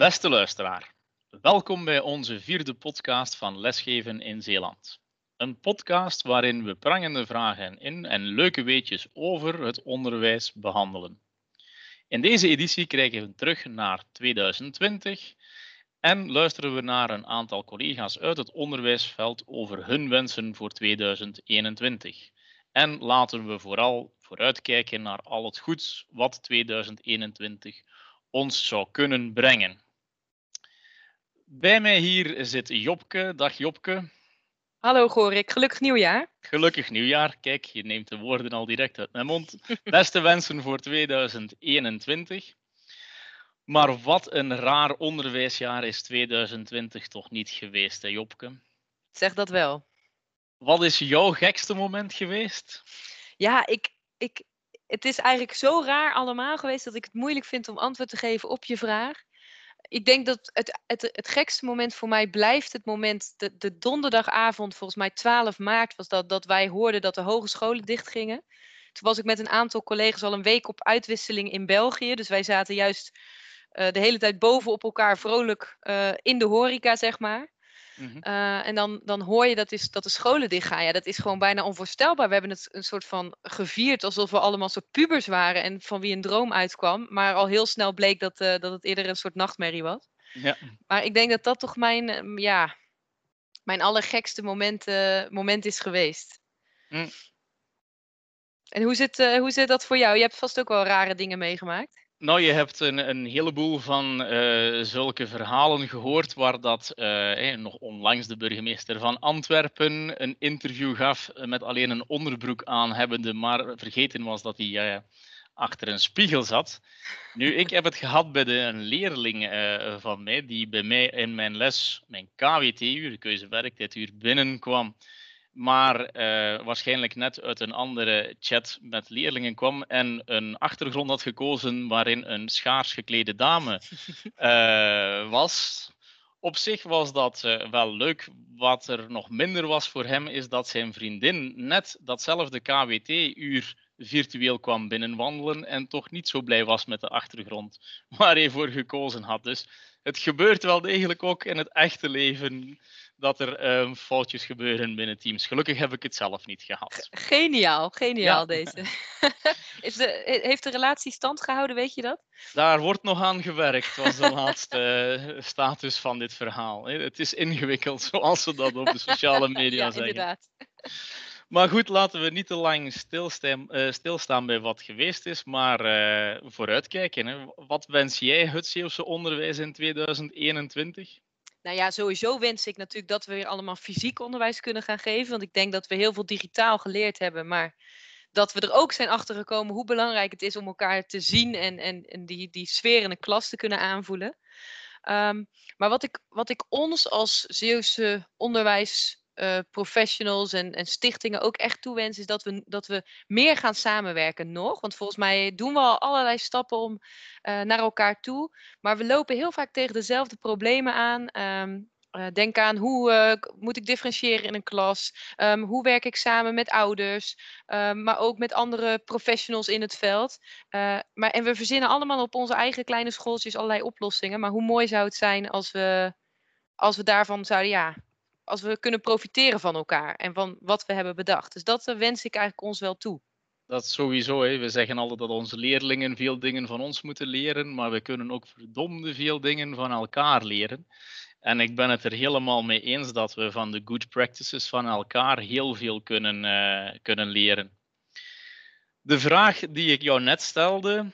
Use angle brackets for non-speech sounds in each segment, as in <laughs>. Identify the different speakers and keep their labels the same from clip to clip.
Speaker 1: Beste luisteraar, welkom bij onze vierde podcast van Lesgeven in Zeeland. Een podcast waarin we prangende vragen in en leuke weetjes over het onderwijs behandelen. In deze editie kijken we terug naar 2020 en luisteren we naar een aantal collega's uit het onderwijsveld over hun wensen voor 2021. En laten we vooral vooruitkijken naar al het goeds wat 2021 ons zou kunnen brengen. Bij mij hier zit Jopke. Dag Jopke.
Speaker 2: Hallo Gorik, gelukkig nieuwjaar.
Speaker 1: Gelukkig nieuwjaar. Kijk, je neemt de woorden al direct uit mijn mond. <laughs> Beste wensen voor 2021. Maar wat een raar onderwijsjaar is 2020 toch niet geweest, hè Jopke?
Speaker 2: Zeg dat wel.
Speaker 1: Wat is jouw gekste moment geweest?
Speaker 2: Ja, ik, ik, het is eigenlijk zo raar allemaal geweest dat ik het moeilijk vind om antwoord te geven op je vraag. Ik denk dat het, het, het gekste moment voor mij blijft het moment, de, de donderdagavond, volgens mij 12 maart was dat, dat wij hoorden dat de hogescholen dichtgingen. Toen was ik met een aantal collega's al een week op uitwisseling in België. Dus wij zaten juist uh, de hele tijd bovenop elkaar vrolijk uh, in de horeca, zeg maar. Mm -hmm. uh, en dan, dan hoor je dat, is, dat de scholen dichtgaan. Ja, dat is gewoon bijna onvoorstelbaar. We hebben het een soort van gevierd alsof we allemaal soort pubers waren en van wie een droom uitkwam. Maar al heel snel bleek dat, uh, dat het eerder een soort nachtmerrie was.
Speaker 1: Ja.
Speaker 2: Maar ik denk dat dat toch mijn, ja, mijn allergekste moment, uh, moment is geweest.
Speaker 1: Mm.
Speaker 2: En hoe zit, hoe zit dat voor jou? Je hebt vast ook wel rare dingen meegemaakt.
Speaker 1: Nou, je hebt een, een heleboel van uh, zulke verhalen gehoord waar dat uh, nog onlangs de burgemeester van Antwerpen een interview gaf met alleen een onderbroek aan hebbende, maar vergeten was dat hij achter een spiegel zat. Nu, ik heb het gehad bij de, een leerling van mij die bij mij in mijn les, mijn KWT-uur, keuzewerktijduur, binnenkwam maar uh, waarschijnlijk net uit een andere chat met leerlingen kwam en een achtergrond had gekozen waarin een schaars geklede dame uh, <laughs> was. Op zich was dat uh, wel leuk. Wat er nog minder was voor hem, is dat zijn vriendin net datzelfde KWT-uur virtueel kwam binnenwandelen en toch niet zo blij was met de achtergrond waar hij voor gekozen had. Dus het gebeurt wel degelijk ook in het echte leven dat er um, foutjes gebeuren binnen teams. Gelukkig heb ik het zelf niet gehad.
Speaker 2: Geniaal, geniaal ja. deze. <laughs> Is de, heeft de relatie stand gehouden, weet je dat?
Speaker 1: Daar wordt nog aan gewerkt, was de <laughs> laatste uh, status van dit verhaal. Het is ingewikkeld, zoals ze dat op de sociale <laughs> media
Speaker 2: ja,
Speaker 1: zeggen.
Speaker 2: Inderdaad.
Speaker 1: Maar goed, laten we niet te lang stilstaan, uh, stilstaan bij wat geweest is, maar uh, vooruitkijken. Hè. Wat wens jij het Zeeuwse onderwijs in 2021?
Speaker 2: Nou ja, sowieso wens ik natuurlijk dat we weer allemaal fysiek onderwijs kunnen gaan geven. Want ik denk dat we heel veel digitaal geleerd hebben. Maar dat we er ook zijn achtergekomen hoe belangrijk het is om elkaar te zien en, en, en die, die sfeer in de klas te kunnen aanvoelen. Um, maar wat ik, wat ik ons als Zeeuwse onderwijs uh, professionals en, en, stichtingen ook echt toewens, is dat we, dat we meer gaan samenwerken nog. Want volgens mij doen we al allerlei stappen om uh, naar elkaar toe. Maar we lopen heel vaak tegen dezelfde problemen aan. Um, uh, denk aan hoe moet ik differentiëren in een klas? Um, hoe werk ik samen met ouders? Um, maar ook met andere professionals in het veld. maar, en we verzinnen allemaal op onze eigen kleine schooltjes allerlei oplossingen. Maar hoe mooi zou het zijn als we, als we daarvan zouden, ja, als we kunnen profiteren van elkaar en van wat we hebben bedacht. Dus dat uh, wens ik eigenlijk ons wel toe.
Speaker 1: Dat sowieso. Hè. We zeggen altijd dat onze leerlingen veel dingen van ons moeten leren, maar we kunnen ook verdomde veel dingen van elkaar leren. En ik ben het er helemaal mee eens dat we van de good practices van elkaar heel veel kunnen, uh, kunnen leren. De vraag die ik jou net stelde,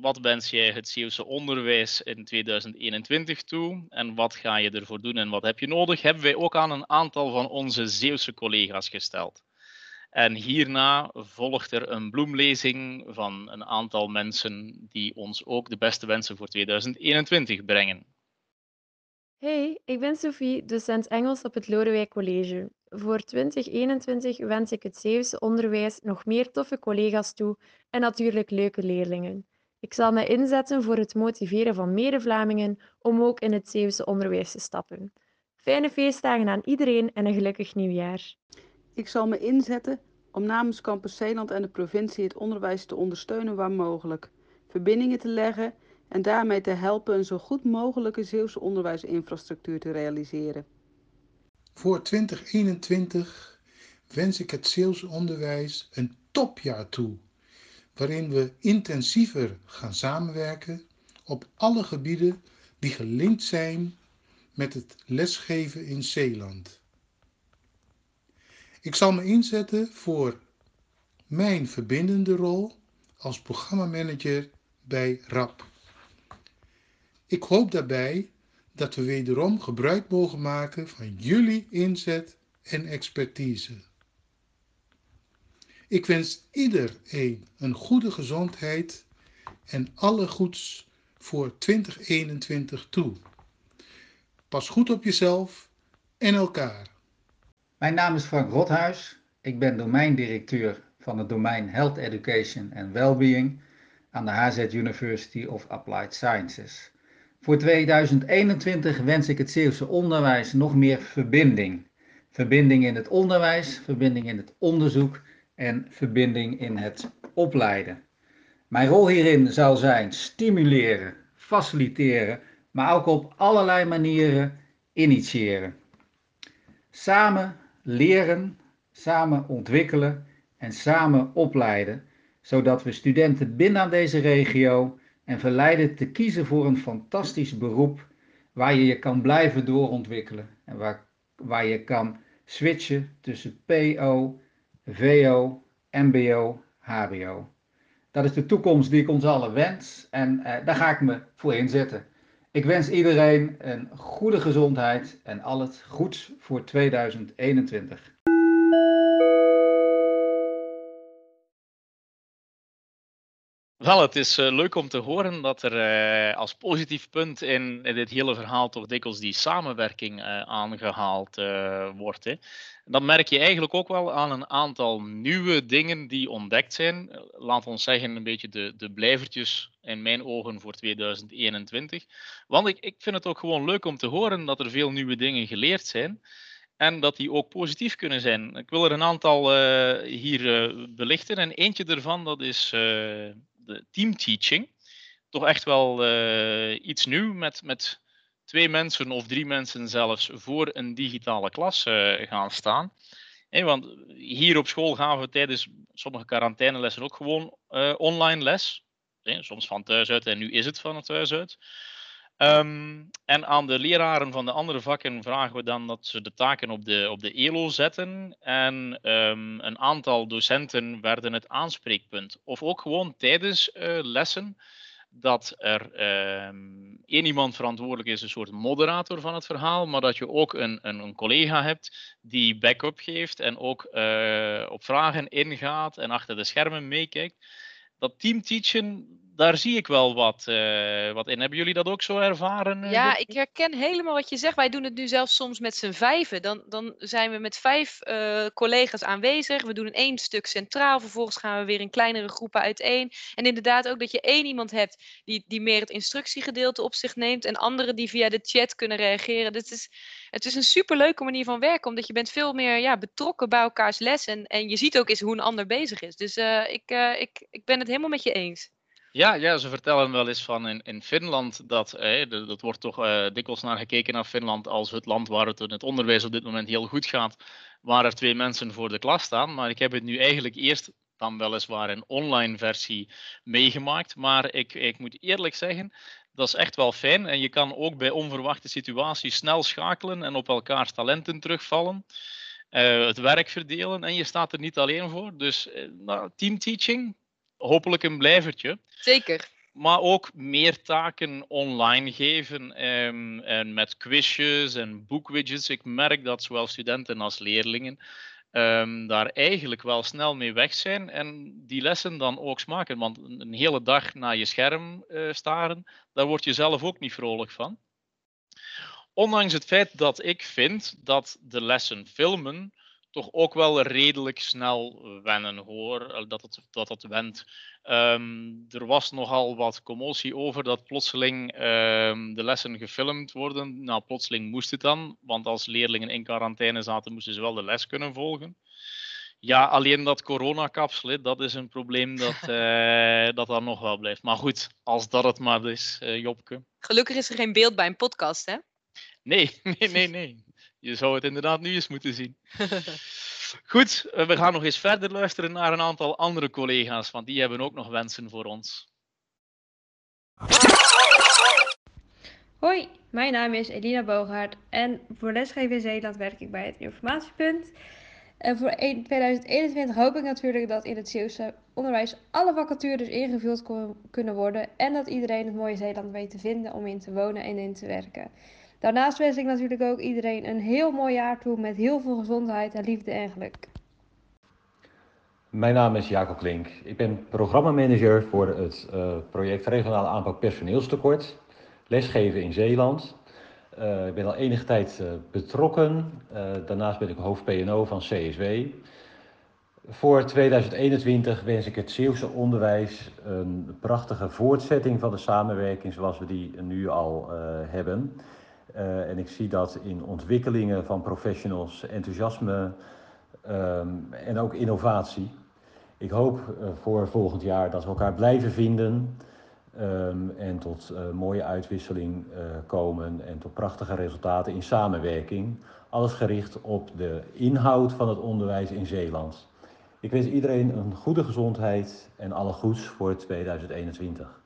Speaker 1: wat wens jij het Zeeuwse onderwijs in 2021 toe en wat ga je ervoor doen en wat heb je nodig, hebben wij ook aan een aantal van onze Zeeuwse collega's gesteld. En hierna volgt er een bloemlezing van een aantal mensen die ons ook de beste wensen voor 2021 brengen.
Speaker 3: Hey, ik ben Sophie, docent Engels op het Lodewijk College. Voor 2021 wens ik het Zeeuwse onderwijs nog meer toffe collega's toe en natuurlijk leuke leerlingen. Ik zal me inzetten voor het motiveren van mede-Vlamingen om ook in het Zeeuwse onderwijs te stappen. Fijne feestdagen aan iedereen en een gelukkig nieuwjaar.
Speaker 4: Ik zal me inzetten om namens Campus Zeeland en de provincie het onderwijs te ondersteunen waar mogelijk, verbindingen te leggen en daarmee te helpen een zo goed mogelijke Zeeuwse onderwijsinfrastructuur te realiseren.
Speaker 5: Voor 2021 wens ik het Zeeuwse onderwijs een topjaar toe, waarin we intensiever gaan samenwerken op alle gebieden die gelinkt zijn met het lesgeven in Zeeland. Ik zal me inzetten voor mijn verbindende rol als programmamanager bij RAP. Ik hoop daarbij dat we wederom gebruik mogen maken van jullie inzet en expertise. Ik wens iedereen een goede gezondheid en alle goeds voor 2021 toe. Pas goed op jezelf en elkaar.
Speaker 6: Mijn naam is Frank Rothuis. Ik ben domeindirecteur van het domein Health Education and Wellbeing aan de HZ University of Applied Sciences. Voor 2021 wens ik het Zeeuwse onderwijs nog meer verbinding. Verbinding in het onderwijs, verbinding in het onderzoek en verbinding in het opleiden. Mijn rol hierin zal zijn stimuleren, faciliteren, maar ook op allerlei manieren initiëren. Samen leren, samen ontwikkelen en samen opleiden, zodat we studenten binnen aan deze regio en verleiden te kiezen voor een fantastisch beroep waar je je kan blijven doorontwikkelen en waar, waar je kan switchen tussen PO, VO, MBO, HBO. Dat is de toekomst die ik ons allen wens en eh, daar ga ik me voor inzetten. Ik wens iedereen een goede gezondheid en al het goeds voor 2021.
Speaker 1: Wel, het is uh, leuk om te horen dat er uh, als positief punt in, dit hele verhaal toch dikwijls die samenwerking uh, aangehaald wordt. Hè. Dat merk je eigenlijk ook wel aan een aantal nieuwe dingen die ontdekt zijn. Laat ons zeggen, een beetje de, de blijvertjes in mijn ogen voor 2021. Want ik, ik vind het ook gewoon leuk om te horen dat er veel nieuwe dingen geleerd zijn. En dat die ook positief kunnen zijn. Ik wil er een aantal hier belichten. En eentje daarvan, dat is de teamteaching. Toch echt wel uh, iets nieuw met, met twee mensen of drie mensen zelfs voor een digitale klas uh, gaan staan. Want hier op school gaan we tijdens sommige quarantainelessen ook gewoon uh, online les. Soms van thuis uit en nu is het van het thuis uit. Um, en aan de leraren van de andere vakken vragen we dan dat ze de taken op de, op de ELO zetten. En um, een aantal docenten werden het aanspreekpunt. Of ook gewoon tijdens uh, lessen dat er um, één iemand verantwoordelijk is, een soort moderator van het verhaal, maar dat je ook een, een, een collega hebt die backup geeft en ook uh, op vragen ingaat en achter de schermen meekijkt. Dat teamteachen, daar zie ik wel wat, uh, wat in. Hebben jullie dat ook zo ervaren?
Speaker 2: Eh, ja, ik herken helemaal wat je zegt. Wij doen het nu zelfs soms met z'n vijven. Dan, dan zijn we met vijf uh, collega's aanwezig. We doen een één stuk centraal. Vervolgens gaan we weer in kleinere groepen uiteen. En inderdaad ook dat je één iemand hebt die, die meer het instructiegedeelte op zich neemt. En anderen die via de chat kunnen reageren. Het is, het is een superleuke manier van werken. Omdat je bent veel meer ja, betrokken bij elkaars les. En, en je ziet ook eens hoe een ander bezig is. Dus ik, ik, ik ben het helemaal met je eens.
Speaker 1: Ja, ja, ze vertellen wel eens van in, in Finland dat, eh, dat wordt toch eh, dikwijls naar gekeken naar Finland als het land waar het in het onderwijs op dit moment heel goed gaat, waar er twee mensen voor de klas staan. Maar ik heb het nu eigenlijk eerst dan weliswaar in online versie meegemaakt. Maar ik, ik moet eerlijk zeggen, dat is echt wel fijn. En je kan ook bij onverwachte situaties snel schakelen en op elkaars talenten terugvallen. Uh, het werk verdelen en je staat er niet alleen voor. Dus uh, nou, teamteaching, hopelijk een blijvertje.
Speaker 2: Zeker.
Speaker 1: Maar ook meer taken online geven um, en met quizjes en boekwidgets. Ik merk dat zowel studenten als leerlingen um, daar eigenlijk wel snel mee weg zijn en die lessen dan ook smaken. Want een hele dag naar je scherm uh, staren, daar word je zelf ook niet vrolijk van. Ondanks het feit dat ik vind dat de lessen filmen toch ook wel redelijk snel wennen hoor. Dat het, dat het went. Um, er was nogal wat commotie over dat plotseling um, de lessen gefilmd worden. Nou, plotseling moest het dan, want als leerlingen in quarantaine zaten, moesten ze wel de les kunnen volgen. Ja, alleen dat coronakapsel, dat is een probleem dat, uh, <laughs> dat dan nog wel blijft. Maar goed, als dat het maar is, uh, Jopke.
Speaker 2: Gelukkig is er geen beeld bij een podcast, hè?
Speaker 1: Nee, <laughs> nee, nee, nee. Je zou het inderdaad nu eens moeten zien. <laughs> Goed, uh, we gaan nog eens verder luisteren naar een aantal andere collega's, want die hebben ook nog wensen voor ons.
Speaker 7: Hoi, mijn naam is Elina Boogaard en voor lesgeven in Zeeland werk ik bij het Informatiepunt. En voor 2021 hoop ik natuurlijk dat in het Zeeuwse onderwijs alle vacatures ingevuld kunnen worden en dat iedereen het mooie Zeeland weet te vinden om in te wonen en in te werken. Daarnaast wens ik natuurlijk ook iedereen een heel mooi jaar toe met heel veel gezondheid en liefde en geluk.
Speaker 8: Mijn naam is Jacob Klink. Ik ben programmamanager voor het uh, project Regionale Aanpak Personeelstekort, lesgeven in Zeeland. Uh, ik ben al enige tijd uh, betrokken. daarnaast ben ik hoofd PNO van CSW. Voor 2021 wens ik het Zeeuwse onderwijs een prachtige voortzetting van de samenwerking zoals we die nu al hebben. Uh, en ik zie dat in ontwikkelingen van professionals, enthousiasme um, en ook innovatie. Ik hoop uh, voor volgend jaar dat we elkaar blijven vinden um, en tot uh, mooie uitwisseling komen en tot prachtige resultaten in samenwerking. Alles gericht op de inhoud van het onderwijs in Zeeland. Ik wens iedereen een goede gezondheid en alle goeds voor 2021.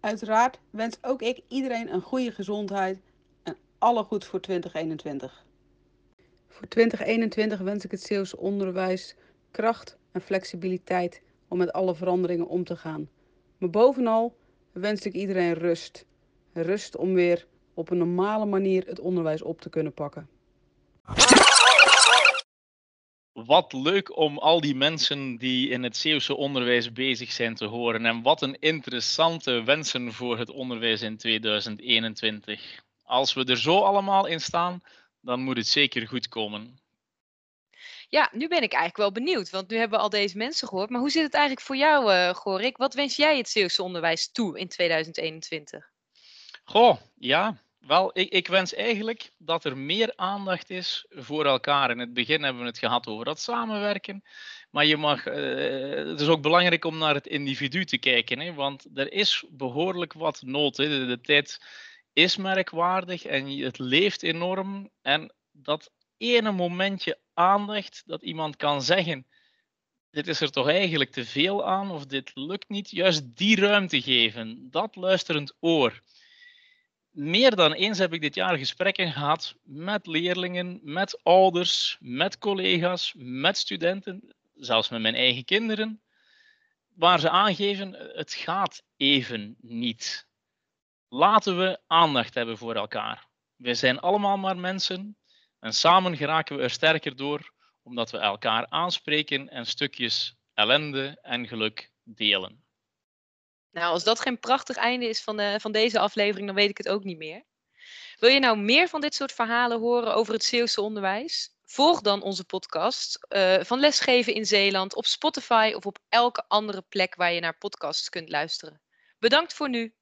Speaker 4: Uiteraard wens ook ik iedereen een goede gezondheid alle goed voor 2021. Voor 2021 wens ik het Zeeuwse onderwijs kracht en flexibiliteit om met alle veranderingen om te gaan. Maar bovenal wens ik iedereen rust. Rust om weer op een normale manier het onderwijs op te kunnen pakken.
Speaker 1: Wat leuk om al die mensen die in het Zeeuwse onderwijs bezig zijn te horen. En wat een interessante wensen voor het onderwijs in 2021 als we er zo allemaal in staan, dan moet het zeker goed komen.
Speaker 2: Ja, nu ben ik eigenlijk wel benieuwd, want nu hebben we al deze mensen gehoord. Maar hoe zit het eigenlijk voor jou, uh, Gorik? Wat wens jij het Zeeuwse onderwijs toe in 2021?
Speaker 1: Goh, ja. Wel, ik, ik, wens eigenlijk dat er meer aandacht is voor elkaar. In het begin hebben we het gehad over dat samenwerken. Maar je mag, uh, het is ook belangrijk om naar het individu te kijken. Hè, want er is behoorlijk wat nood. Hè. De, de tijd is merkwaardig en het leeft enorm. En dat ene momentje aandacht dat iemand kan zeggen: Dit is er toch eigenlijk te veel aan of dit lukt niet, juist die ruimte geven, dat luisterend oor. Meer dan eens heb ik dit jaar gesprekken gehad met leerlingen, met ouders, met collega's, met studenten, zelfs met mijn eigen kinderen, waar ze aangeven: het gaat even niet laten we aandacht hebben voor elkaar. We zijn allemaal maar mensen en samen geraken we er sterker door omdat we elkaar aanspreken en stukjes ellende en geluk delen.
Speaker 2: Nou, als dat geen prachtig einde is van, de, van deze aflevering, dan weet ik het ook niet meer. Wil je nou meer van dit soort verhalen horen over het Zeeuwse onderwijs? Volg dan onze podcast uh, van Lesgeven in Zeeland op Spotify of op elke andere plek waar je naar podcasts kunt luisteren. Bedankt voor nu.